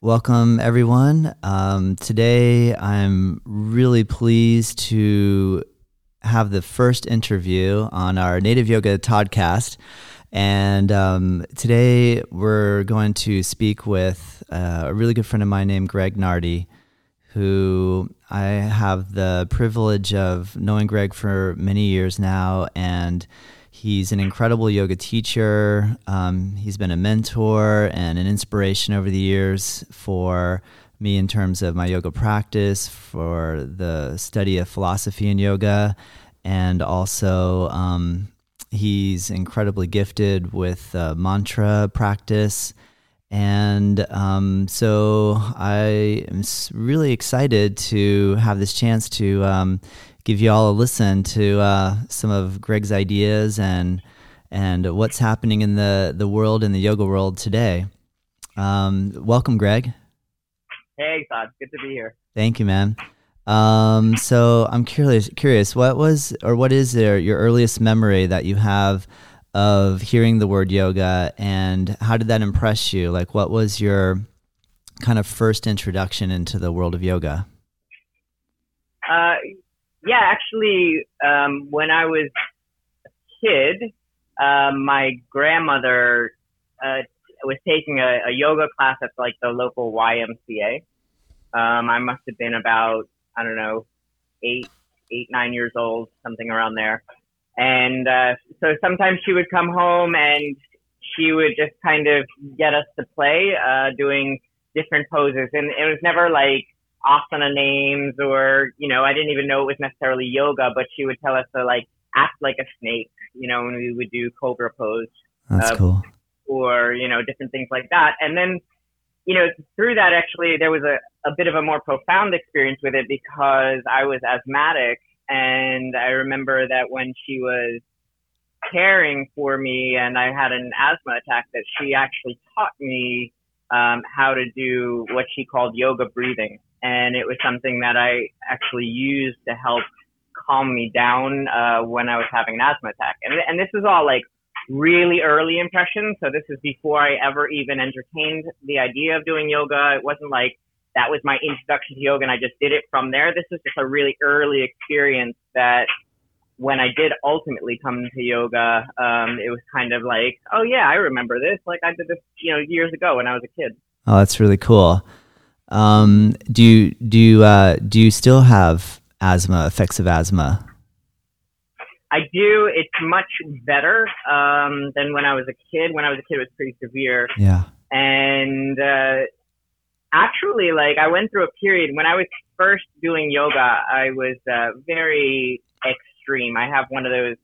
Welcome, everyone. Um, today, I'm really pleased to have the first interview on our Native Yoga Toddcast. And um, today, we're going to speak with uh, a really good friend of mine named Greg Nardi, who I have the privilege of knowing Greg for many years now. And He's an incredible yoga teacher. Um, he's been a mentor and an inspiration over the years for me in terms of my yoga practice, for the study of philosophy in yoga, and also um, he's incredibly gifted with uh, mantra practice. And um, so I am really excited to have this chance to um, give you all a listen to uh, some of Greg's ideas and and what's happening in the the world in the yoga world today. Um, welcome, Greg. Hey, Todd. Good to be here. Thank you, man. Um, so I'm curious. Curious, what was or what is there your earliest memory that you have of hearing the word yoga, and how did that impress you? Like, what was your kind of first introduction into the world of yoga? Uh, yeah, actually, um, when I was a kid, uh, my grandmother uh, was taking a, a, yoga class at like the local YMCA. Um, I must have been about I don't know eight, eight, nine years old, something around there. And uh, so sometimes she would come home and she would just kind of get us to play, uh, doing different poses, and it was never like asana names or, you know, I didn't even know it was necessarily yoga, but she would tell us to like act like a snake, you know, when we would do cobra pose. That's uh, cool. Or, you know, different things like that. And then, you know, through that actually there was a, a bit of a more profound experience with it because I was asthmatic and I remember that when she was caring for me and I had an asthma attack that she actually taught me um, how to do what she called yoga breathing and it was something that I actually used to help calm me down uh, when I was having an asthma attack. And and this is all like really early impressions. So this is before I ever even entertained the idea of doing yoga. It wasn't like that was my introduction to yoga and I just did it from there. This was just a really early experience that when I did ultimately come to yoga, um, it was kind of like, oh yeah, I remember this. Like I did this, you know, years ago when I was a kid. Oh, that's really cool. Um, do you do you, uh, do you still have asthma effects of asthma? I do. It's much better um, than when I was a kid. When I was a kid, it was pretty severe. Yeah. And uh, actually, like I went through a period when I was first doing yoga. I was uh, very extreme. I have one of those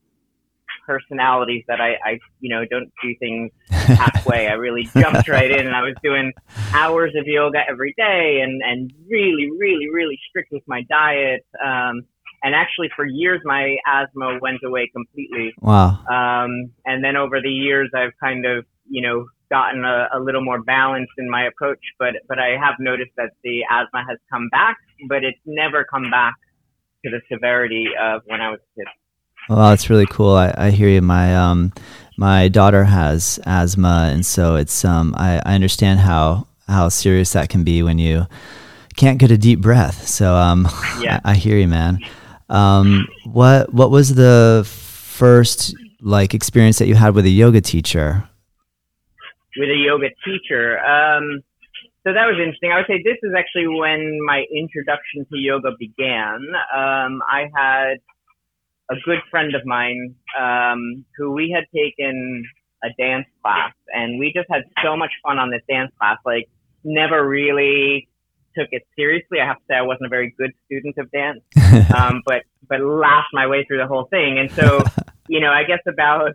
personalities that I, I you know, don't do things halfway. I really jumped right in and I was doing hours of yoga every day and, and really, really, really strict with my diet. Um, and actually for years my asthma went away completely. Wow. Um, and then over the years I've kind of, you know, gotten a, a little more balanced in my approach, but, but I have noticed that the asthma has come back, but it's never come back to the severity of when I was a kid. Well, that's really cool. I, I hear you. My um, my daughter has asthma, and so it's um, I, I understand how how serious that can be when you can't get a deep breath. So um, yeah. I, I hear you, man. Um, what what was the first like experience that you had with a yoga teacher? With a yoga teacher, um, so that was interesting. I would say this is actually when my introduction to yoga began. Um, I had a good friend of mine um, who we had taken a dance class, and we just had so much fun on this dance class. Like, never really took it seriously. I have to say, I wasn't a very good student of dance, um, but but laughed my way through the whole thing. And so, you know, I guess about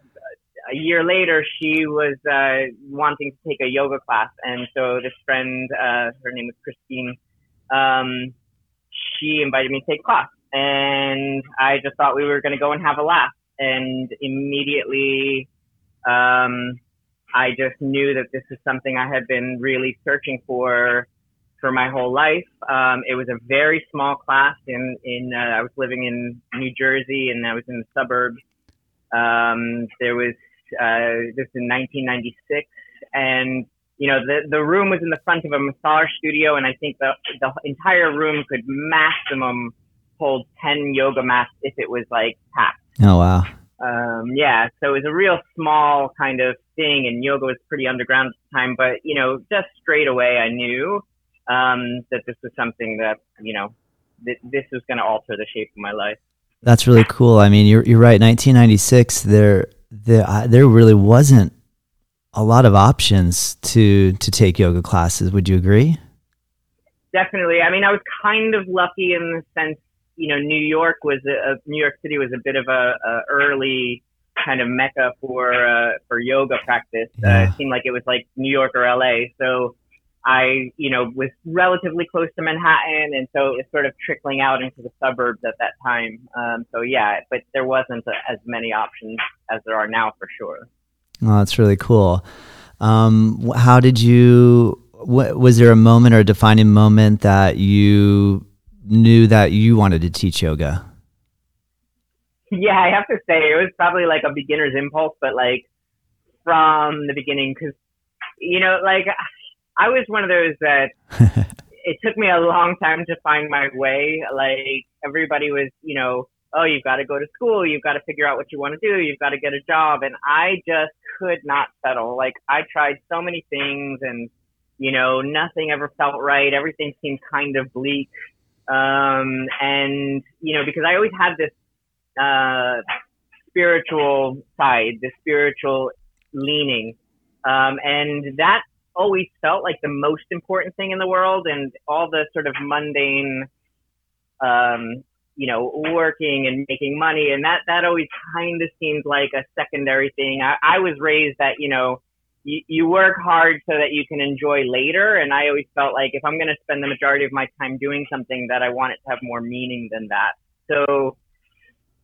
a year later, she was uh, wanting to take a yoga class, and so this friend, uh, her name was Christine, um, she invited me to take class and I just thought we were going to go and have a laugh. And immediately, um, I just knew that this was something I had been really searching for for my whole life. Um, it was a very small class in in uh, I was living in New Jersey and I was in the suburbs. Um, there was uh, this in 1996, and you know, the the room was in the front of a massage studio, and I think the the entire room could maximum hold ten yoga mats if it was like packed. Oh wow. Um, yeah, so it was a real small kind of thing, and yoga was pretty underground at the time. But you know, just straight away, I knew um, that this was something that you know, th- this was going to alter the shape of my life. That's really cool. I mean, you're you're right. 1996, there there uh, there really wasn't a lot of options to to take yoga classes. Would you agree? Definitely. I mean, I was kind of lucky in the sense, you know, New York was a, New York City was a bit of a, a early kind of mecca for uh, for yoga practice. Yeah. Uh, it seemed like it was like New York or LA. So I, you know, was relatively close to Manhattan, and so it was sort of trickling out into the suburbs at that time. Um, so yeah, but there wasn't a, as many options as there are now for sure. Oh, that's really cool. Um, how did you? What, was there a moment or a defining moment that you knew that you wanted to teach yoga? Yeah, I have to say it was probably like a beginner's impulse, but like from the beginning, because you know, like I was one of those that it took me a long time to find my way. Like everybody was, you know, oh, you've got to go to school, you've got to figure out what you want to do, you've got to get a job, and I just could not settle. Like I tried so many things, and you know, nothing ever felt right. Everything seemed kind of bleak. Um, and you know, because I always had this uh, spiritual side, this spiritual leaning, um, and that always felt like the most important thing in the world and all the sort of mundane um, you know working and making money. And that that always kind of seemed like a secondary thing. I, I was raised that you know you, you work hard so that you can enjoy later. And i always felt like if i'm going to spend the majority of my time doing something that i want it to have more meaning than that. So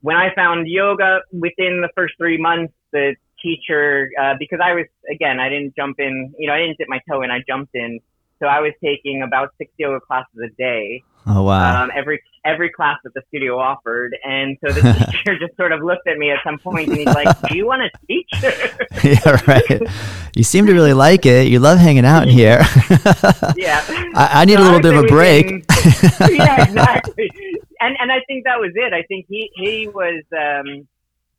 when i found yoga within the first three months the teacher uh, because I was again I didn't jump in you know I didn't dip my toe in I jumped in. So I was taking about six yoga classes a day. Oh wow! Um, every every class that the studio offered, and so the teacher just sort of looked at me at some point and he's like, "Do you want to teach?" yeah, right. You seem to really like it. You love hanging out in here. yeah, I, I need so a little bit of a break. Yeah, exactly. And and I think that was it. I think he he was. Um,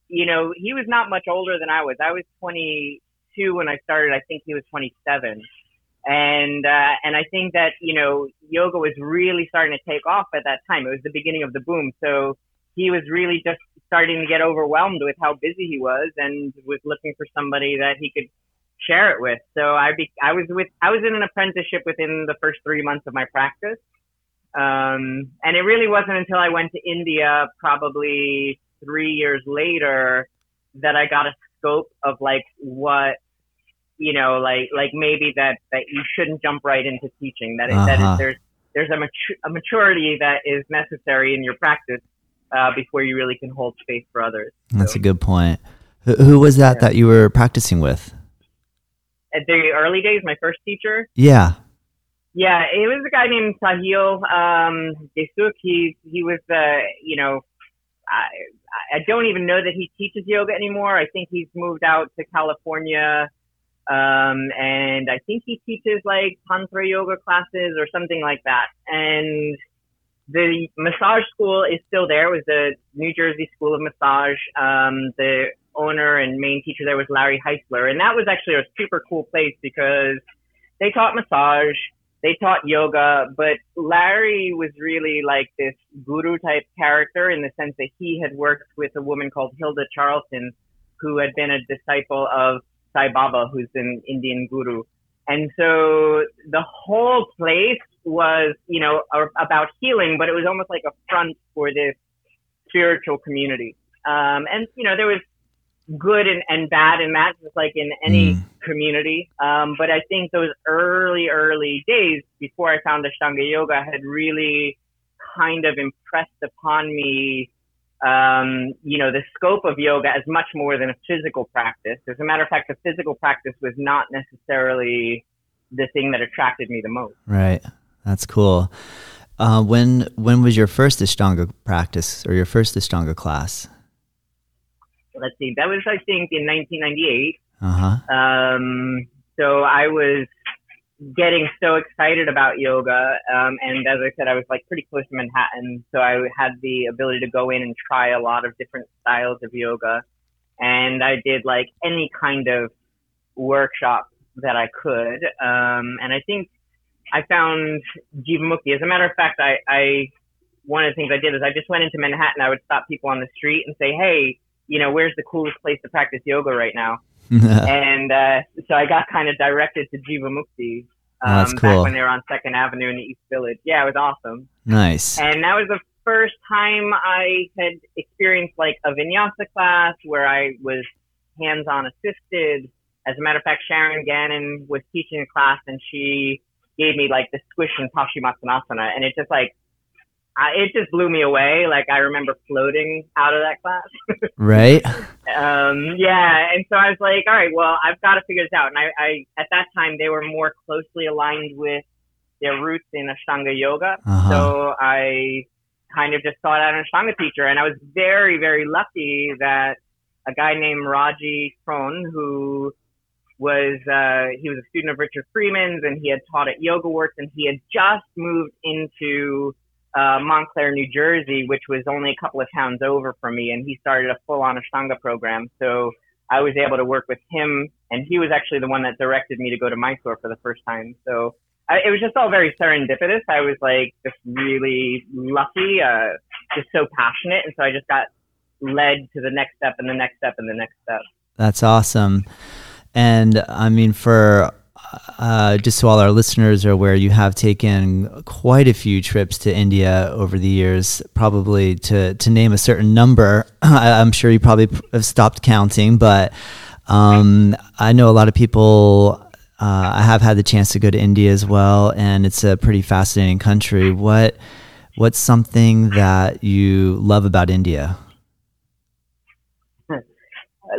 you know, he was not much older than I was. I was 22 when I started. I think he was 27. And, uh, and I think that, you know, yoga was really starting to take off at that time. It was the beginning of the boom. So he was really just starting to get overwhelmed with how busy he was and was looking for somebody that he could share it with. So I be, I was with, I was in an apprenticeship within the first three months of my practice. Um, and it really wasn't until I went to India, probably three years later that I got a scope of like what you know like like maybe that that you shouldn't jump right into teaching that, uh-huh. that there's there's a, matur- a maturity that is necessary in your practice uh, before you really can hold space for others. That's a good point. Who, who was that yeah. that you were practicing with? At the early days, my first teacher. Yeah. Yeah, it was a guy named Sahil um, Desuk. He he was uh, you know I, I don't even know that he teaches yoga anymore. I think he's moved out to California. Um, and I think he teaches like tantra yoga classes or something like that. And the massage school is still there. It was the New Jersey School of Massage. Um, the owner and main teacher there was Larry Heisler. And that was actually a super cool place because they taught massage they taught yoga, but Larry was really like this guru type character in the sense that he had worked with a woman called Hilda Charlton, who had been a disciple of Sai Baba, who's an Indian guru. And so the whole place was, you know, about healing, but it was almost like a front for this spiritual community. Um, and, you know, there was good and, and bad in that, just like in any mm. community. Um, but I think those early, early days before I found Ashtanga Yoga had really kind of impressed upon me, um, you know, the scope of yoga as much more than a physical practice. As a matter of fact, the physical practice was not necessarily the thing that attracted me the most. Right. That's cool. Uh, when when was your first Ashtanga practice or your first Ashtanga class? let's see, that was I think in 1998. Uh huh. Um, so I was getting so excited about yoga. Um, and as I said, I was like pretty close to Manhattan, so I had the ability to go in and try a lot of different styles of yoga. And I did like any kind of workshop that I could. Um, and I think I found Jivamukti. As a matter of fact, I, I one of the things I did is I just went into Manhattan. I would stop people on the street and say, "Hey, you know, where's the coolest place to practice yoga right now?" and uh, so I got kind of directed to Jivamukti. Um, That's cool. Back when they were on Second Avenue in the East Village. Yeah, it was awesome. Nice. And that was the first time I had experienced like a vinyasa class where I was hands-on assisted. As a matter of fact, Sharon Gannon was teaching a class and she gave me like the squish and Paschimottanasana, and it just like I, it just blew me away. Like I remember floating out of that class. right. Um, yeah, and so I was like, all right, well, I've got to figure this out. And I, I at that time they were more closely aligned with their roots in Ashtanga yoga, uh-huh. so I kind of just sought out an Ashtanga teacher, and I was very, very lucky that a guy named Raji Kron, who was uh, he was a student of Richard Freeman's and he had taught at Yoga Works and he had just moved into uh, Montclair, New Jersey, which was only a couple of towns over from me, and he started a full-on Ashtanga program. So I was able to work with him, and he was actually the one that directed me to go to Mysore for the first time. So I, it was just all very serendipitous. I was like just really lucky, uh, just so passionate, and so I just got led to the next step and the next step and the next step. That's awesome. And I mean, for uh, just so all our listeners are aware, you have taken quite a few trips to India over the years, probably to, to name a certain number. I, am sure you probably have stopped counting, but um, I know a lot of people. Uh, I have had the chance to go to India as well, and it's a pretty fascinating country. What What's something that you love about India?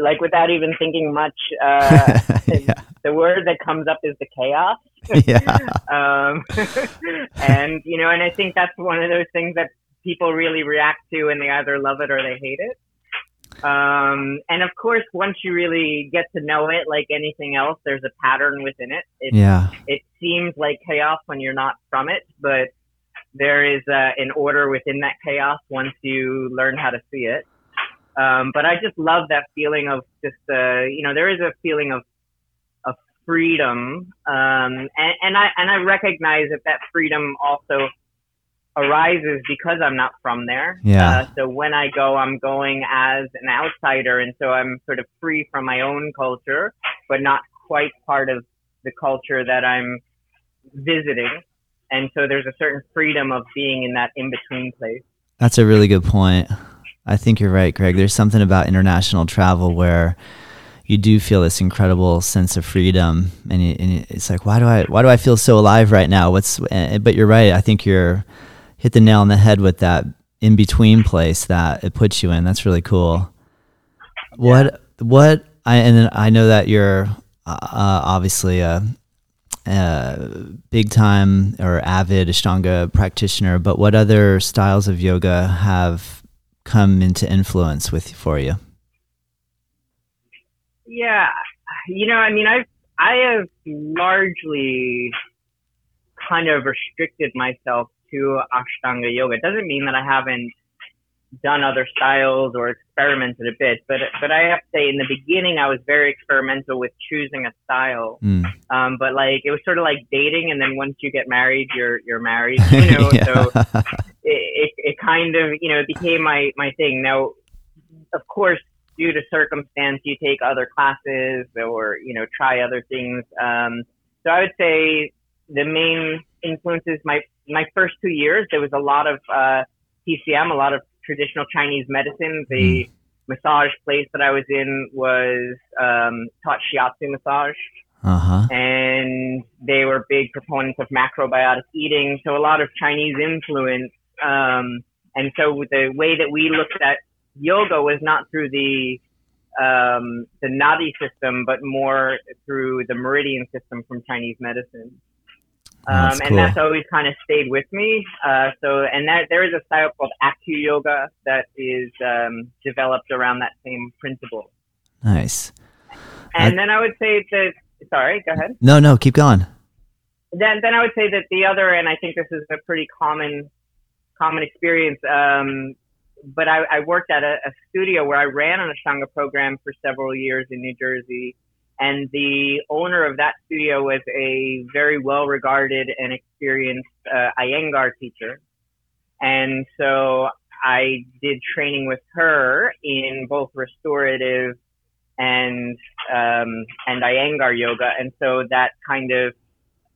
Like without even thinking much. Uh, yeah. The word that comes up is the chaos. yeah. um, and you know, and I think that's one of those things that people really react to, and they either love it or they hate it. Um, and of course, once you really get to know it, like anything else, there's a pattern within it. it yeah. It seems like chaos when you're not from it, but there is uh, an order within that chaos once you learn how to see it. Um, but I just love that feeling of just, uh, you know, there is a feeling of, of freedom. Um, and, and I, and I recognize that that freedom also arises because I'm not from there. Yeah. Uh, so when I go, I'm going as an outsider. And so I'm sort of free from my own culture, but not quite part of the culture that I'm visiting. And so there's a certain freedom of being in that in between place. That's a really good point. I think you're right, Greg. There's something about international travel where you do feel this incredible sense of freedom, and, it's like, why do I, why do I feel so alive right now? What's, eh, but you're right. I think you're hit the nail on the head with that in between place that it puts you in. That's really cool. Yeah. What, what, I and I know that you're uh, obviously a, a big time or avid Ashtanga practitioner, but what other styles of yoga have come into influence with for you? Yeah, you know, I mean, I've I have largely kind of restricted myself to Ashtanga yoga. It doesn't mean that I haven't done other styles or experimented a bit, but but I have to say, in the beginning, I was very experimental with choosing a style. Mm. Um, but like it was sort of like dating, and then once you get married, you're you're married, you know. So it it kind of you know it became my my thing. Now, of course, due to circumstance, you take other classes or you know try other things. Um, so I would say the main influences my my first two years there was a lot of uh, TCM, a lot of traditional Chinese medicine. The mm. massage place that I was in was um, taught shiatsu massage. Uh-huh. And they were big proponents of macrobiotic eating, so a lot of Chinese influence. Um, and so the way that we looked at yoga was not through the um, the nadi system, but more through the meridian system from Chinese medicine. Um, cool. And that's always kind of stayed with me. Uh, so, and that, there is a style called Acu Yoga that is um, developed around that same principle. Nice. And I, then I would say that, sorry, go ahead. No, no, keep going. then then I would say that the other, and I think this is a pretty common common experience. Um, but I, I, worked at a, a, studio where I ran an Ashtanga program for several years in New Jersey, and the owner of that studio was a very well regarded and experienced uh, Iyengar teacher, and so I did training with her in both restorative and um, and Iyengar yoga, and so that kind of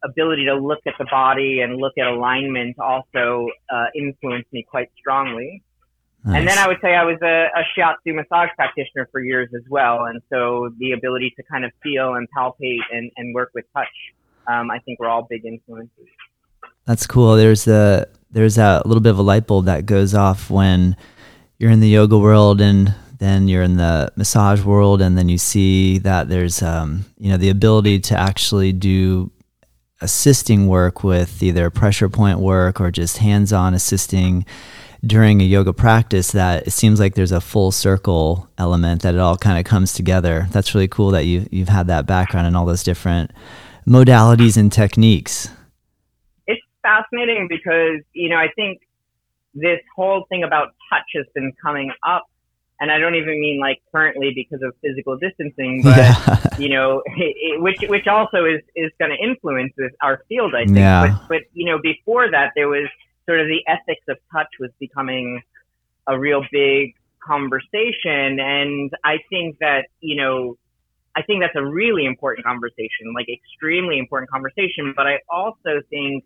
ability to look at the body and look at alignment also uh, influenced me quite strongly. Nice. And then I would say I was a, a shiatsu massage practitioner for years as well, and so the ability to kind of feel and palpate and, and work with touch, um, I think, were all big influences. That's cool. There's a there's a little bit of a light bulb that goes off when you're in the yoga world and then you're in the massage world and then you see that there's um, you know the ability to actually do assisting work with either pressure point work or just hands-on assisting during a yoga practice that it seems like there's a full circle element that it all kind of comes together. That's really cool that you you've had that background and all those different modalities and techniques. It's fascinating because, you know, I think this whole thing about touch has been coming up and I don't even mean like currently because of physical distancing, but yeah. you know, it, it, which which also is is going to influence this, our field, I think. Yeah. But but you know, before that, there was sort of the ethics of touch was becoming a real big conversation, and I think that you know, I think that's a really important conversation, like extremely important conversation. But I also think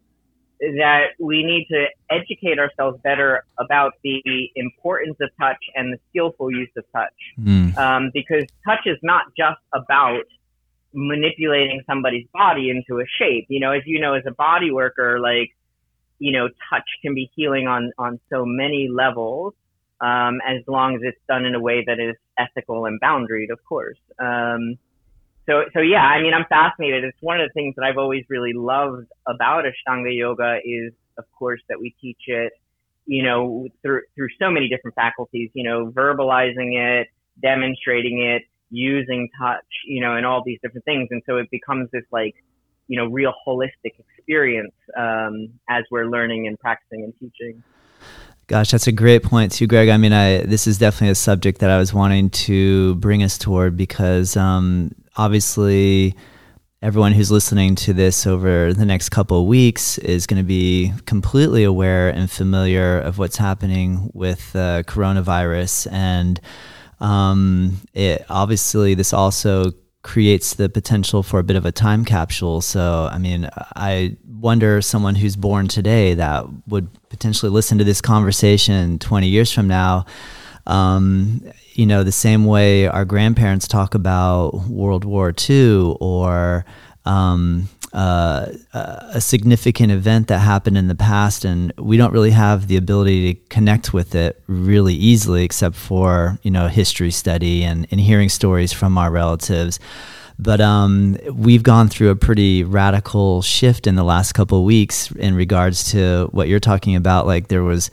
that we need to educate ourselves better about the importance of touch and the skillful use of touch. Mm. Um, because touch is not just about manipulating somebody's body into a shape. You know, as you know, as a body worker, like, you know, touch can be healing on, on so many levels. Um, as long as it's done in a way that is ethical and boundaried, of course. Um, so so yeah, I mean, I'm fascinated. It's one of the things that I've always really loved about Ashtanga yoga is, of course, that we teach it, you know, through through so many different faculties. You know, verbalizing it, demonstrating it, using touch, you know, and all these different things. And so it becomes this like, you know, real holistic experience um, as we're learning and practicing and teaching. Gosh, that's a great point too, Greg. I mean, I this is definitely a subject that I was wanting to bring us toward because um, obviously everyone who's listening to this over the next couple of weeks is going to be completely aware and familiar of what's happening with uh, coronavirus. And um, it obviously this also creates the potential for a bit of a time capsule. So i mean i wonder someone who's born today that would potentially listen to this conversation 20 years from now um, you know, the same way our grandparents talk about World War II or um, uh, a significant event that happened in the past, and we don't really have the ability to connect with it really easily, except for you know history study and, and hearing stories from our relatives. But um, we've gone through a pretty radical shift in the last couple of weeks in regards to what you're talking about. Like there was,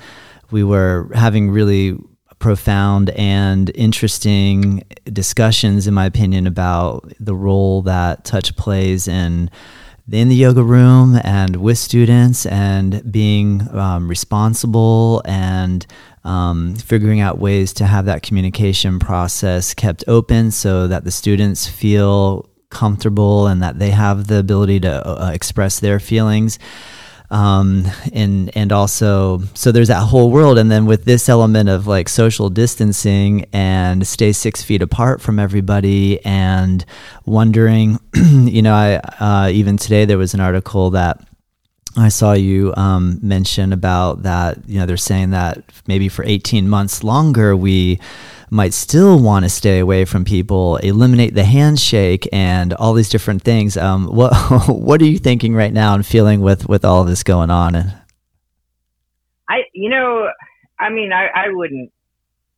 we were having really profound and interesting discussions, in my opinion, about the role that touch plays in in the yoga room and with students and being um, responsible and um, figuring out ways to have that communication process kept open so that the students feel comfortable and that they have the ability to uh, express their feelings um, and and also so there's that whole world and then with this element of like social distancing and stay six feet apart from everybody and wondering you know i uh, even today there was an article that I saw you um, mention about that. You know, they're saying that maybe for 18 months longer, we might still want to stay away from people, eliminate the handshake, and all these different things. Um, what what are you thinking right now and feeling with with all this going on? I, you know, I mean, I, I wouldn't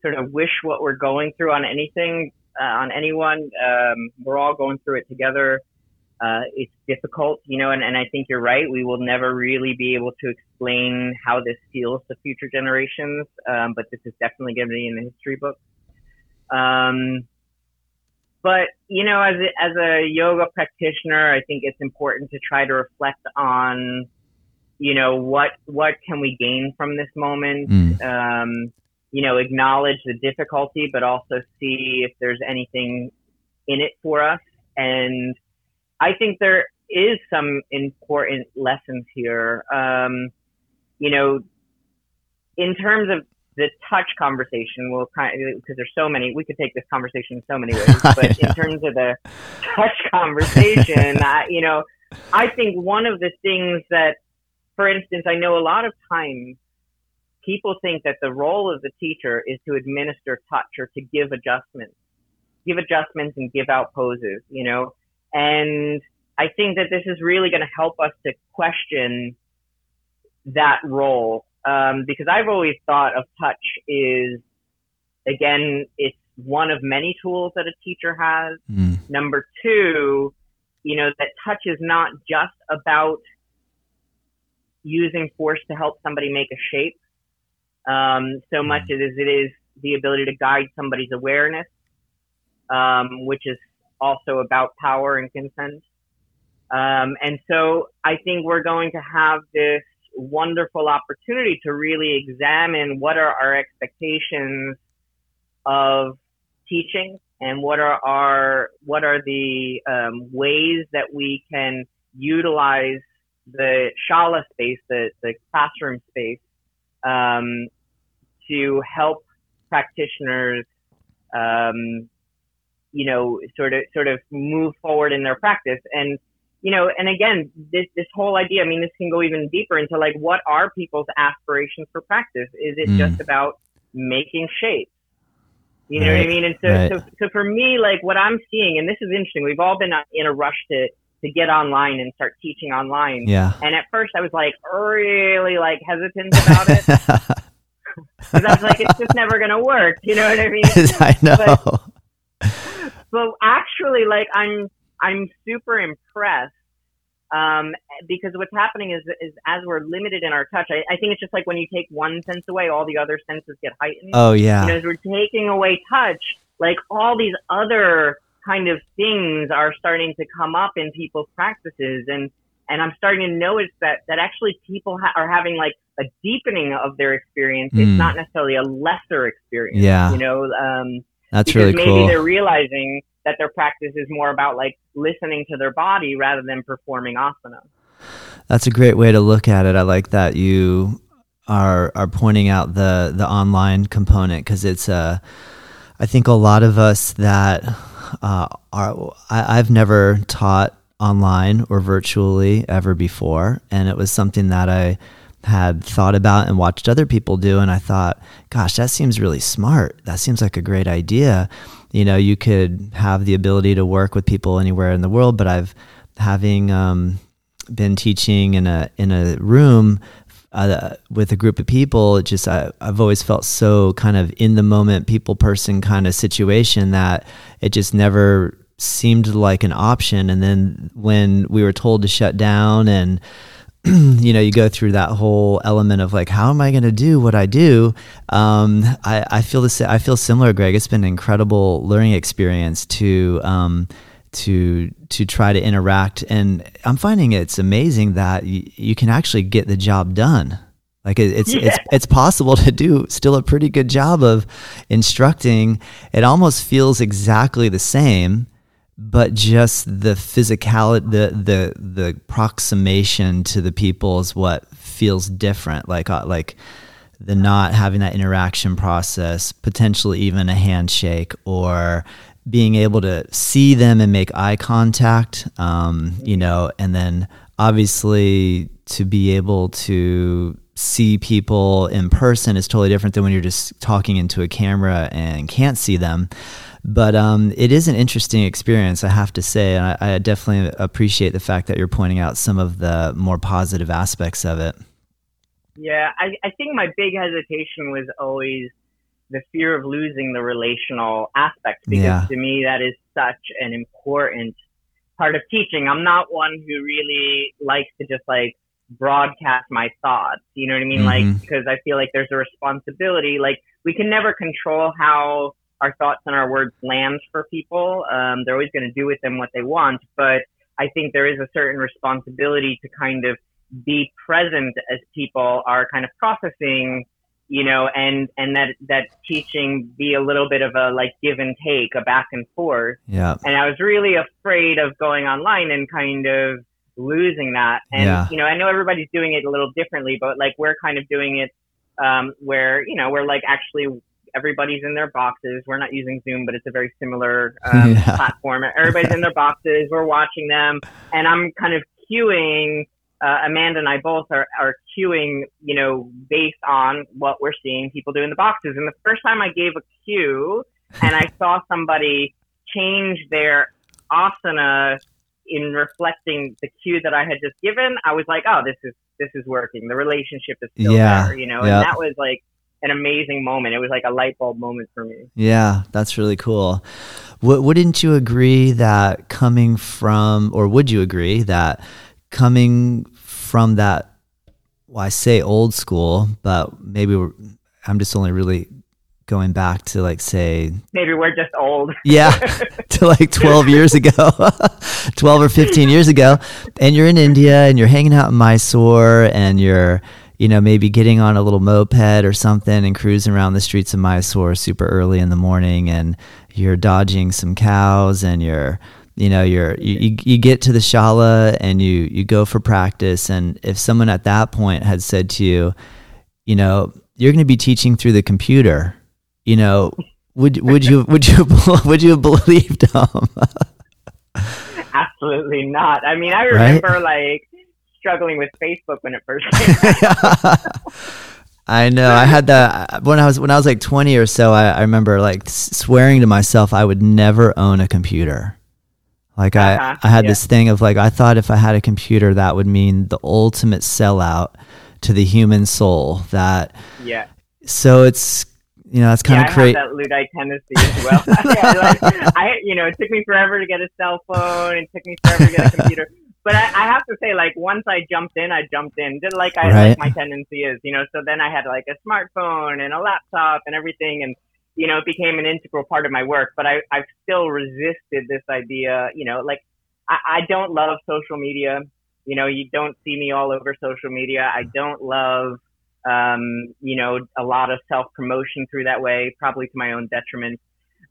sort of wish what we're going through on anything uh, on anyone. Um, we're all going through it together. Uh, it's difficult, you know, and, and I think you're right. We will never really be able to explain how this feels to future generations, um, but this is definitely going to be in the history book. Um, but you know, as a, as a yoga practitioner, I think it's important to try to reflect on, you know, what what can we gain from this moment. Mm. Um, you know, acknowledge the difficulty, but also see if there's anything in it for us. And I think there is some important lessons here. Um, you know, in terms of the touch conversation will kind of, because there's so many, we could take this conversation in so many ways, but in terms of the touch conversation, I, you know, I think one of the things that, for instance, I know a lot of times people think that the role of the teacher is to administer touch or to give adjustments, give adjustments and give out poses, you know, and I think that this is really going to help us to question that role um, because I've always thought of touch is again it's one of many tools that a teacher has. Mm. Number two, you know that touch is not just about using force to help somebody make a shape um, so much mm. as it is the ability to guide somebody's awareness, um, which is also about power and consent. Um, and so I think we're going to have this wonderful opportunity to really examine what are our expectations of teaching and what are our what are the um, ways that we can utilize the shala space, the, the classroom space, um, to help practitioners, um, you know, sort of sort of move forward in their practice. And you know, and again, this, this whole idea, I mean, this can go even deeper into like, what are people's aspirations for practice? Is it mm. just about making shapes? You know right. what I mean? And so, right. so, so for me, like what I'm seeing, and this is interesting, we've all been in a rush to, to get online and start teaching online. Yeah. And at first I was like really like hesitant about it. Because I was like, it's just never going to work. You know what I mean? I know. But, but actually, like I'm, I'm super impressed um, because what's happening is, is as we're limited in our touch, I, I, think it's just like when you take one sense away, all the other senses get heightened. Oh yeah. Know, as we're taking away touch, like all these other kind of things are starting to come up in people's practices, and and I'm starting to notice that that actually people ha- are having like a deepening of their experience. Mm. It's not necessarily a lesser experience. Yeah. You know. Um, That's really maybe cool. Maybe they're realizing that their practice is more about like listening to their body rather than performing asana. That's a great way to look at it. I like that you are are pointing out the the online component because it's a. Uh, I think a lot of us that uh, are I, I've never taught online or virtually ever before, and it was something that I had thought about and watched other people do and I thought, gosh, that seems really smart. That seems like a great idea. You know, you could have the ability to work with people anywhere in the world, but I've having um, been teaching in a in a room uh, with a group of people, it just I, I've always felt so kind of in the moment, people person kind of situation that it just never seemed like an option. And then when we were told to shut down and you know, you go through that whole element of like, how am I going to do what I do? Um, I, I feel this. I feel similar, Greg. It's been an incredible learning experience to um, to to try to interact, and I'm finding it's amazing that y- you can actually get the job done. Like it, it's yeah. it's it's possible to do still a pretty good job of instructing. It almost feels exactly the same but just the physicality the the the approximation to the people is what feels different. Like uh, like the not having that interaction process potentially even a handshake or being able to see them and make eye contact um, you know and then obviously to be able to see people in person is totally different than when you're just talking into a camera and can't see them but um, it is an interesting experience, I have to say. And I, I, definitely appreciate the fact that you're pointing out some of the more positive aspects of it. Yeah, I, I think my big hesitation was always the fear of losing the relational aspect because yeah. to me that is such an important part of teaching. I'm not one who really likes to just like broadcast my thoughts. You know what I mean? Mm-hmm. Like, because I feel like there's a responsibility. Like, we can never control how our thoughts and our words land for people. Um, they're always going to do with them what they want, but I think there is a certain responsibility to kind of be present as people are kind of processing, you know, and and that that teaching be a little bit of a like give and take, a back and forth. Yeah. And I was really afraid of going online and kind of losing that. And Yeah. you know, I know everybody's doing it a little differently, but like we're kind of doing it um, where you know we're like actually everybody's in their boxes. We're not using Zoom, but it's a very similar um, Yeah. platform. Everybody's in their boxes. We're watching them, and I'm kind of cueing. Uh, Amanda and I both are, are cueing, you know, based on what we're seeing people do in the boxes. And the first time I gave a cue and I saw somebody change their asana in reflecting the cue that I had just given, I was like, oh, this is this is working. The relationship is still Yeah, there, you know, yeah. and that was like an amazing moment. It was like a light bulb moment for me. Yeah, that's really cool. W- wouldn't you agree that coming from, or would you agree that coming from that, well, I say old school, but maybe we're, I'm just only really going back to like, say, Maybe we're just old. yeah, to like 12 years ago, 12 or 15 years ago. And you're in India and you're hanging out in Mysore and you're, you know, maybe getting on a little moped or something and cruising around the streets of Mysore super early in the morning and you're dodging some cows and you're, you know, you're, you, you, get to the shala and you, you go for practice. And if someone at that point had said to you, you know, you're going to be teaching through the computer, you know, would would you would you would you have believed them? Absolutely not. I mean, I Right? remember like struggling with Facebook when it first came. I know. I had that when I was when I was like 20 or so. I, I remember like swearing to myself I would never own a computer. Like I, Uh-huh, I had yeah. this thing of like I thought if I had a computer that would mean the ultimate sellout to the human soul. That yeah. so it's you know that's kind yeah, of crazy. That Luddite tendency as well. yeah, like, I, you know, it took me forever to get a cell phone. It took me forever to get a computer. But I, I have to say, like, once I jumped in, I jumped in. Just like I Right. like my tendency is, you know. So then I had like a smartphone and a laptop and everything, and you know, it became an integral part of my work. But I, I've still resisted this idea. You know, like I, I don't love social media. You know, you don't see me all over social media. I don't love um, you know, a lot of self promotion through that way, probably to my own detriment.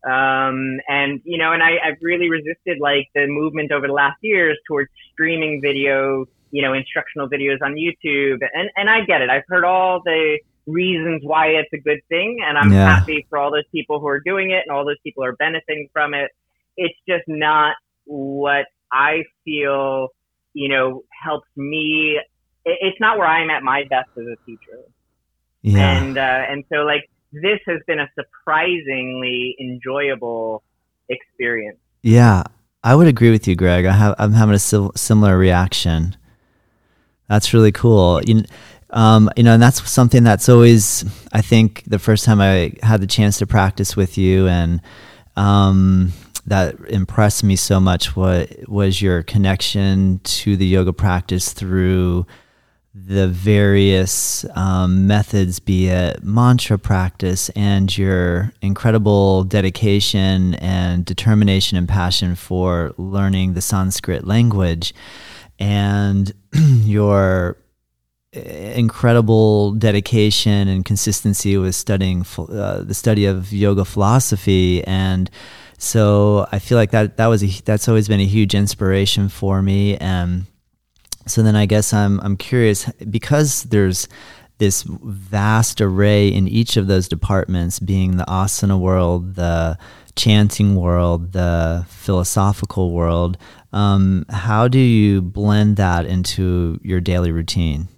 Um, and, you know, and I, I've really resisted like the movement over the last years towards streaming video, you know, instructional videos on YouTube. And, and I get it. I've heard all the reasons why it's a good thing. And I'm Yeah. happy for all those people who are doing it and all those people are benefiting from it. It's just not what I feel, you know, helps me. it- It's not where I'm at my best as a teacher yeah. and uh, and so like this has been a surprisingly enjoyable experience. Yeah, I would agree with you, Greg. I have I'm having a sil- similar reaction. That's really cool. You, um, you know, and that's something that's always I think the first time I had the chance to practice with you, and um, that impressed me so much. What was your connection to the yoga practice through? The various um, methods, be it mantra practice and your incredible dedication and determination and passion for learning the Sanskrit language, and your incredible dedication and consistency with studying uh, the study of yoga philosophy. And so I feel like that that was a, that's always been a huge inspiration for me. And so then I guess I'm I'm curious because there's this vast array in each of those departments, being the asana world, the chanting world, the philosophical world. Um, how do you blend that into your daily routine?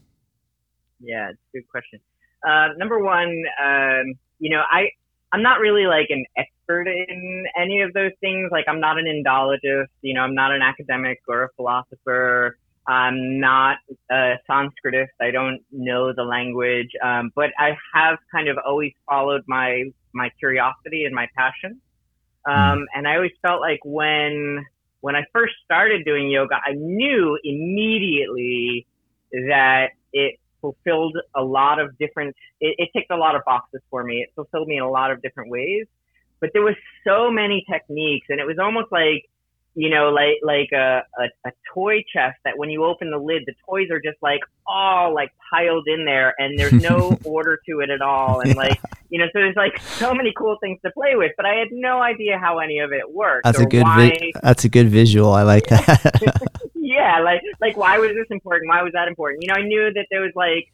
Yeah, it's a good question. Uh, number one, um, you know, I I'm not really like an expert in any of those things. Like I'm not an Indologist. You know, I'm not an academic or a philosopher. I'm not a Sanskritist. I don't know the language, um, but I have kind of always followed my my curiosity and my passion. Um, and I always felt like when when I first started doing yoga, I knew immediately that it fulfilled a lot of different. It, it ticked a lot of boxes for me. It fulfilled me in a lot of different ways. but there was so many techniques, and it was almost like you know, like like a, a, a toy chest that when you open the lid, the toys are just like all like piled in there, and there's no order to it at all, and like you know, so there's like so many cool things to play with, but I had no idea how any of it worked. That's a good why, vi- that's a good visual. I like that. yeah, like like why was this important? Why was that important? You know, I knew that there was like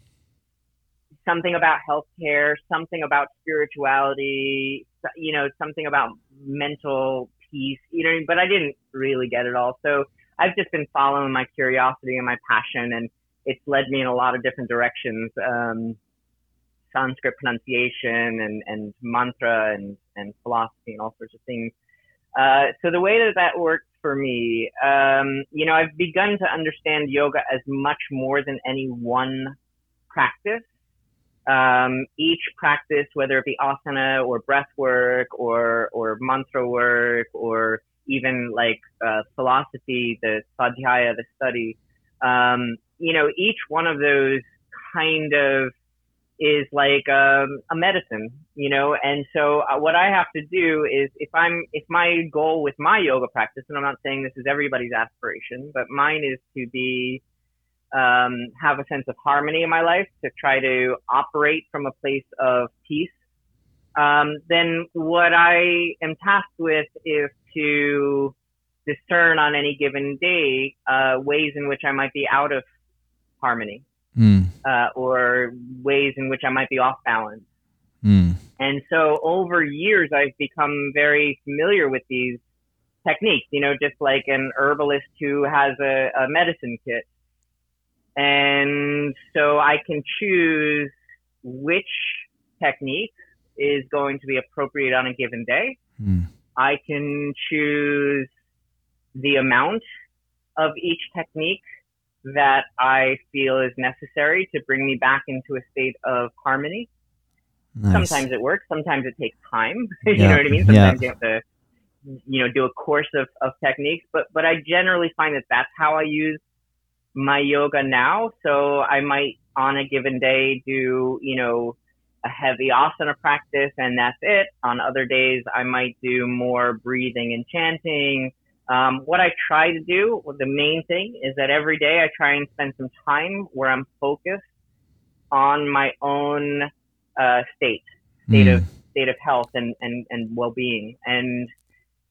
something about healthcare, something about spirituality, you know, something about mental piece, you know, but I didn't really get it all. So I've just been following my curiosity and my passion, and it's led me in a lot of different directions. Um, Sanskrit pronunciation and, and mantra and, and philosophy and all sorts of things. Uh, so the way that that works for me, um, you know, I've begun to understand yoga as much more than any one practice. Um, each practice, whether it be asana or breath work or, or mantra work or even like uh, philosophy, the svadhyaya, the study, um, you know, each one of those kind of is like um, a medicine, you know. And so uh, what I have to do is, if I'm, if my goal with my yoga practice, and I'm not saying this is everybody's aspiration, but mine is to be um, have a sense of harmony in my life, to try to operate from a place of peace, um, then what I am tasked with is to discern on any given day uh, ways in which I might be out of harmony mm. uh, or ways in which I might be off balance. Mm. And so over years, I've become very familiar with these techniques, you know, just like an herbalist who has a, a medicine kit and so I can choose which technique is going to be appropriate on a given day. Mm. I can choose the amount of each technique that I feel is necessary to bring me back into a state of harmony. Nice. Sometimes it works, sometimes it takes time. you yeah. know what I mean? Sometimes yeah. you have to, you know, do a course of, of techniques, but, but I generally find that that's how I use my yoga now. So I might on a given day do, you know, a heavy asana practice and that's it. On other days, I might do more breathing and chanting. Um, what I try to do, the main thing is that every day I try and spend some time where I'm focused on my own uh, state, state mm. of state of health and, and, and well-being. And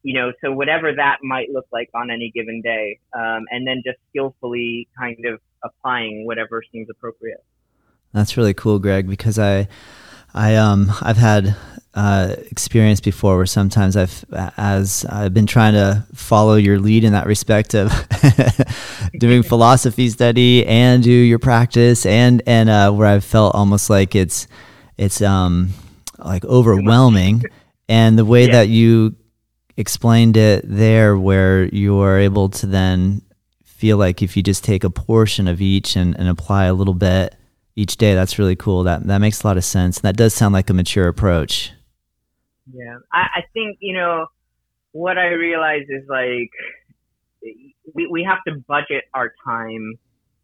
you know, so whatever that might look like on any given day, um, and then just skillfully kind of applying whatever seems appropriate. That's really cool, Greg, because I, I um, I've had uh, experience before where sometimes I've, as I've been trying to follow your lead in that respect of doing philosophy study and do your practice, and and uh, where I've felt almost like it's, it's um, like overwhelming, and the way yeah. that you explained it there where you are able to then feel like if you just take a portion of each and, and apply a little bit each day, that's really cool. That that makes a lot of sense. That does sound like a mature approach. Yeah. I, I think, you know, what I realize is like we, we have to budget our time.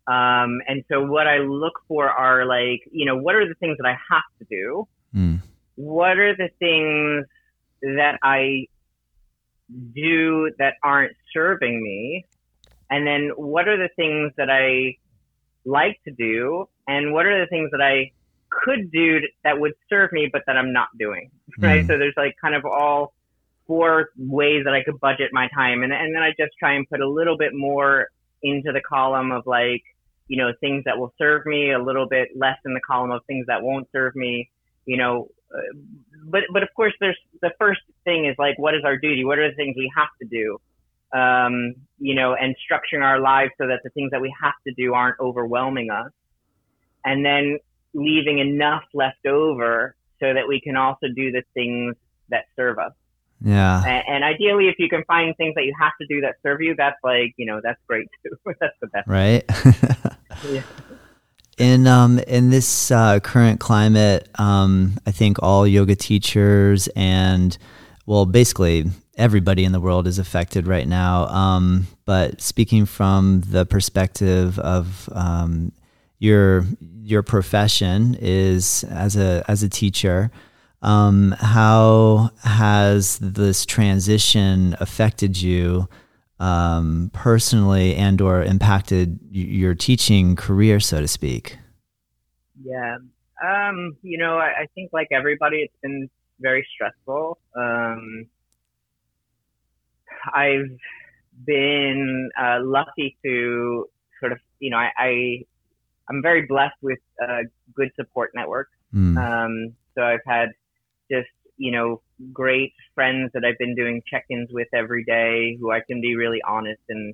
Um, and so what I look for are like, you know, what are the things that I have to do? Mm. What are the things that I do that aren't serving me? And then what are the things that I like to do? And what are the things that I could do that would serve me, but that I'm not doing? Right. Mm. So there's like kind of all four ways that I could budget my time. And, and then I just try and put a little bit more into the column of like, you know, things that will serve me, a little bit less in the column of things that won't serve me, you know, but but of course, there's the first thing is like, what is our duty? What are the things we have to do? Um, you know, and structuring our lives so that the things that we have to do aren't overwhelming us, and then leaving enough left over so that we can also do the things that serve us. Yeah. And, and, ideally, if you can find things that you have to do that serve you, that's like, you know, that's great too. that's the best. Right. yeah. In um in this uh, current climate, um, I think all yoga teachers and well, basically everybody in the world is affected right now. Um, but speaking from the perspective of um, your your profession is as a as a teacher, Um, how has this transition affected you um, personally and or impacted your teaching career, so to speak? Yeah. Um, you know, I, I, think like everybody, it's been very stressful. Um, I've been uh, lucky to sort of, you know, I, I am very blessed with a good support network. Mm. Um, so I've had just you know great friends that I've been doing check-ins with every day, who I can be really honest and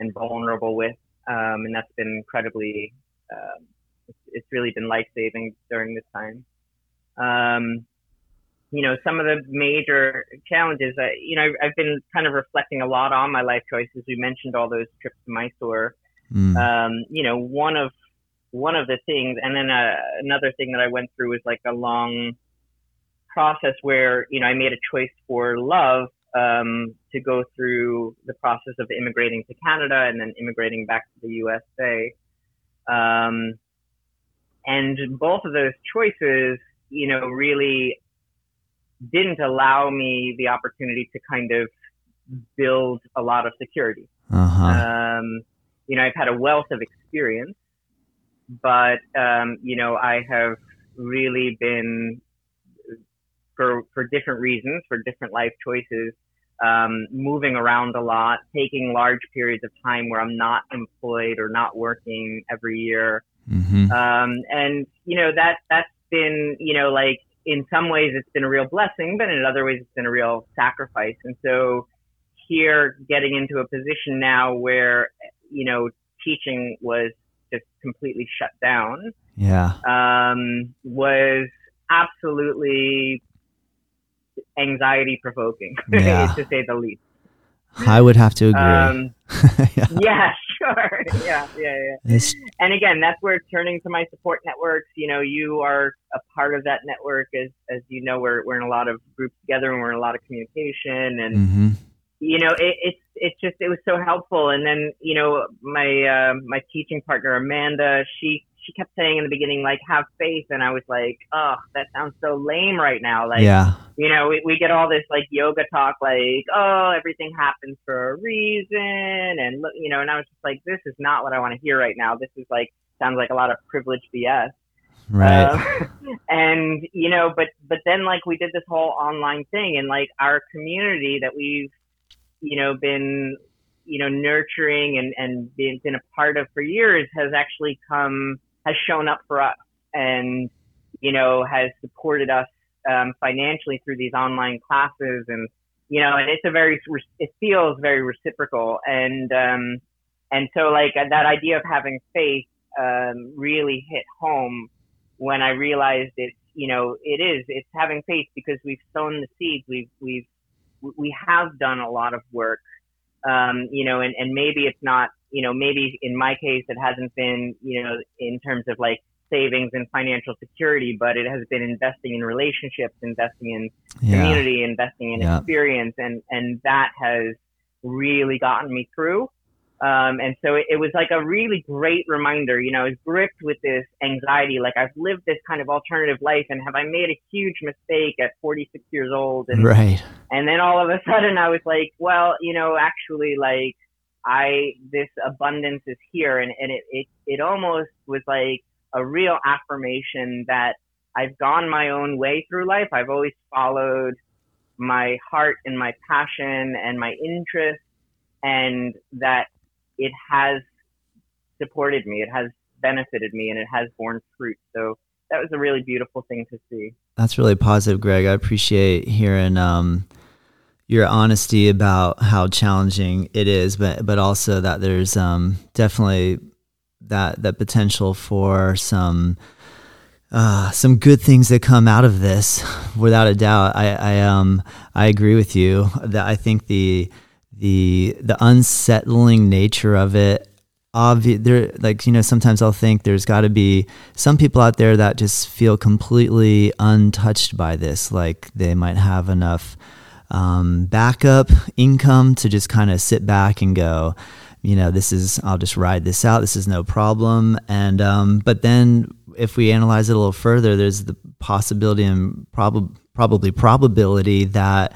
and vulnerable with, um, and that's been incredibly. Um, it's, it's really been life saving during this time. Um, you know, some of the major challenges, uh, you know, I've been kind of reflecting a lot on my life choices. We mentioned all those trips to Mysore. Mm. Um, you know, one of one of the things, and then uh, another thing that I went through was like a long process where you know I made a choice for love um, to go through the process of immigrating to Canada and then immigrating back to the USA. Um, and both of those choices, you know, really didn't allow me the opportunity to kind of build a lot of security. Uh-huh. Um, you know, I've had a wealth of experience, but um, you know, I have really been for for different reasons, for different life choices, um, moving around a lot, taking large periods of time where I'm not employed or not working every year, mm-hmm. um, and you know that that's been you know like in some ways it's been a real blessing, but in other ways it's been a real sacrifice, and so here getting into a position now where you know teaching was just completely shut down yeah. um, was absolutely anxiety provoking, yeah. to say the least. I would have to agree. Um, yeah. yeah. sure. Yeah, yeah, yeah. It's, and again, that's where turning to my support networks. You know, you are a part of that network, as as you know, we're we're in a lot of groups together, and we're in a lot of communication, and mm-hmm. you know, it, it's it's just it was so helpful. And then you know, my uh, my teaching partner Amanda, she she kept saying in the beginning, like, have faith. And I was like, oh, that sounds so lame right now. Like, yeah. you know, we, we get all this like yoga talk, like, oh, everything happens for a reason. And, you know, and I was just like, this is not what I want to hear right now. This is like, sounds like a lot of privileged BS. Right. Uh, and, you know, but, but then like we did this whole online thing and like our community that we've, you know, been you know nurturing and and been, been a part of for years has actually come has shown up for us and, you know, has supported us um, financially through these online classes. And, you know, and it's a very, it feels very reciprocal. And, um, and so like that idea of having faith, um, really hit home when I realized it, you know, it is, it's having faith because we've sown the seeds. We've, we've, we have done a lot of work. Um, you know, and, and maybe it's not you know, maybe in my case, it hasn't been, you know, in terms of like savings and financial security, but it has been investing in relationships, investing in yeah. community, investing in yeah. experience. And, and that has really gotten me through. Um, and so it, it, was like a really great reminder, you know, I was gripped with this anxiety. Like I've lived this kind of alternative life and have I made a huge mistake at 46 years old? And, right. And then all of a sudden I was like, well, you know, actually like I this abundance is here, and and it it it almost was like a real affirmation that I've gone my own way through life. I've always followed my heart and my passion and my interest, and that it has supported me. It has benefited me, and it has borne fruit. So that was a really beautiful thing to see. That's really positive, Greg. I appreciate hearing. Um, your honesty about how challenging it is, but but also that there's um, definitely that that potential for some uh, some good things that come out of this, without a doubt. I, I um I agree with you that I think the the the unsettling nature of it obvious there like you know sometimes i'll think there's got to be some people out there that just feel completely untouched by this like they might have enough um, backup income to just kind of sit back and go, you know, this is, I'll just ride this out. This is no problem. And, um, but then if we analyze it a little further, there's the possibility and prob- probably probability that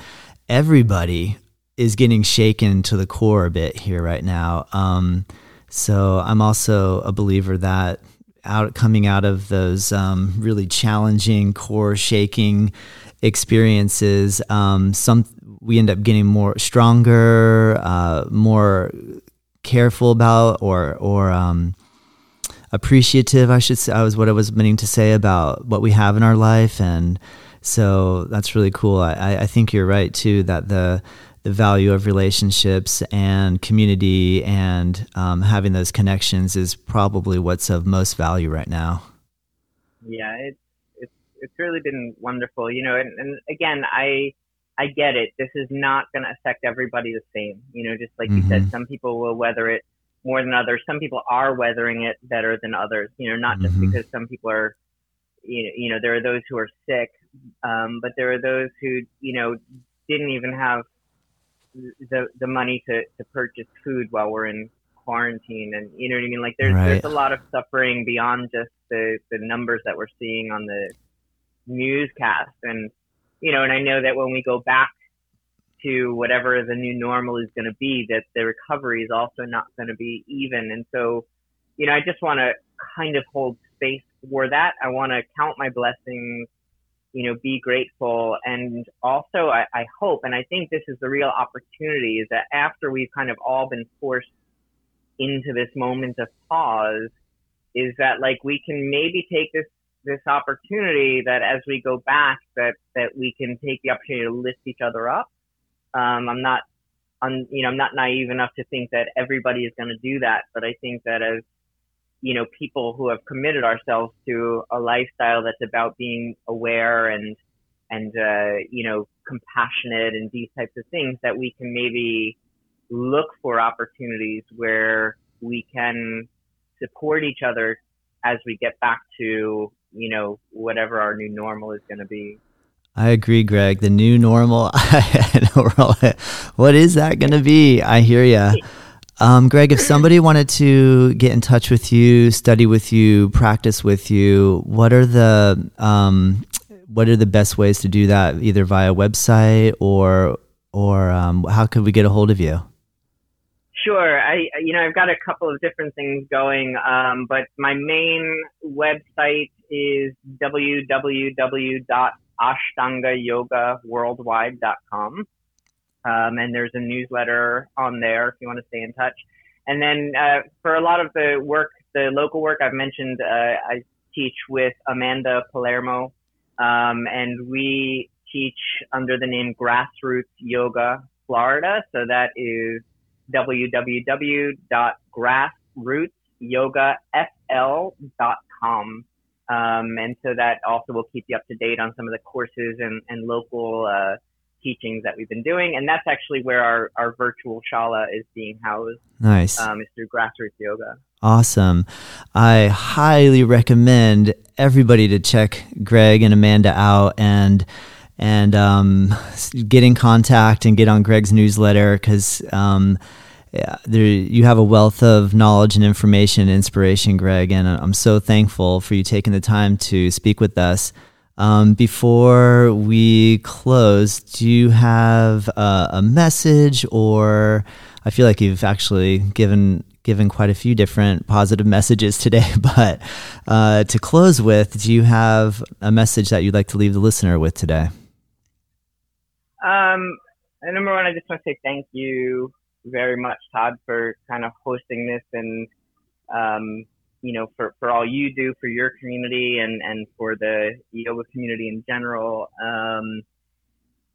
everybody is getting shaken to the core a bit here right now. Um, so I'm also a believer that out coming out of those um, really challenging, core shaking experiences, um, some we end up getting more stronger, uh, more careful about, or or um, appreciative. I should say, I was what I was meaning to say about what we have in our life, and so that's really cool. I, I think you're right too that the the value of relationships and community and um, having those connections is probably what's of most value right now. Yeah, it's it's it's really been wonderful, you know. And, and again, I I get it. This is not going to affect everybody the same, you know. Just like mm-hmm. you said, mm-hmm. some people will weather it more than others. Some people are weathering it better than others. You know, not just mm-hmm. because some people are, you know, you know, there are those who are sick, um, but there are those who, you know, didn't even have the the money to to purchase food while we're in quarantine, and you know what I mean. Like there's right. there's a lot of suffering beyond just the the numbers that we're seeing on the newscast, and you know, and I know that when we go back to whatever the new normal is going to be, that the recovery is also not going to be even. And so, you know, I just want to kind of hold space for that. I want to count my blessings, you know, be grateful. And also, I, I hope, and I think this is the real opportunity, is that after we've kind of all been forced into this moment of pause, is that like we can maybe take this this opportunity that as we go back that that we can take the opportunity to lift each other up um, I'm not, I'm, you know, I'm not naive enough to think that everybody is going to do that, but I think that as, you know, people who have committed ourselves to a lifestyle that's about being aware and, and, uh, you know, compassionate and these types of things that we can maybe look for opportunities where we can support each other as we get back to, you know, whatever our new normal is going to be. I agree, Greg. The new normal. what is that going to be? I hear you. Um, Greg, if somebody wanted to get in touch with you, study with you, practice with you, what are the um, what are the best ways to do that? Either via website or or um, how could we get a hold of you? Sure. I you know I've got a couple of different things going, um, but my main website is www ashtangayogaworldwide.com. Um, and there's a newsletter on there if you want to stay in touch. And then uh, for a lot of the work, the local work I've mentioned, uh, I teach with Amanda Palermo, um, and we teach under the name Grassroots Yoga Florida. So that is www.grassrootsyogafl.com. Um, and so that also will keep you up to date on some of the courses and, and local uh, teachings that we've been doing. And that's actually where our, our virtual shala is being housed. Nice. Um, it's through grassroots yoga. Awesome. I highly recommend everybody to check Greg and Amanda out and and um, get in contact and get on Greg's newsletter because um, yeah, there you have a wealth of knowledge and information and inspiration, Greg, and I'm so thankful for you taking the time to speak with us. Um, before we close, do you have a, a, message, or I feel like you've actually given given quite a few different positive messages today. But uh, to close with, do you have a message that you'd like to leave the listener with today? Um, number one, I just want to say thank you very much, Todd, for kind of hosting this and, um, you know, for, for all you do for your community and, and for the yoga community in general. Um,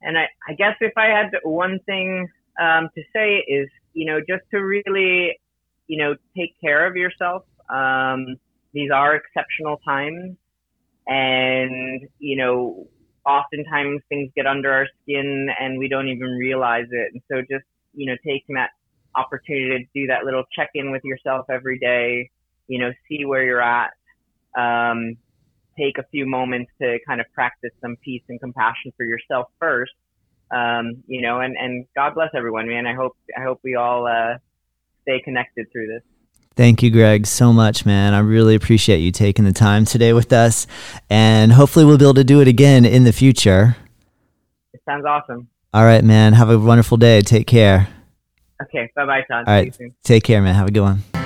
and I, I guess if I had one thing um, to say is, you know, just to really, you know, take care of yourself. Um, these are exceptional times. And, you know, oftentimes things get under our skin and we don't even realize it. And so just you know, taking that opportunity to do that little check in with yourself every day, you know, see where you're at, um, take a few moments to kind of practice some peace and compassion for yourself first. Um, you know, and, and God bless everyone, man. I hope, I hope we all, uh, stay connected through this. Thank you, Greg, so much, man. I really appreciate you taking the time today with us. And hopefully, we'll be able to do it again in the future. Sounds awesome. All right, man. Have a wonderful day. Take care. Okay. Bye bye, Todd. All right. Take care, man. Have a good one.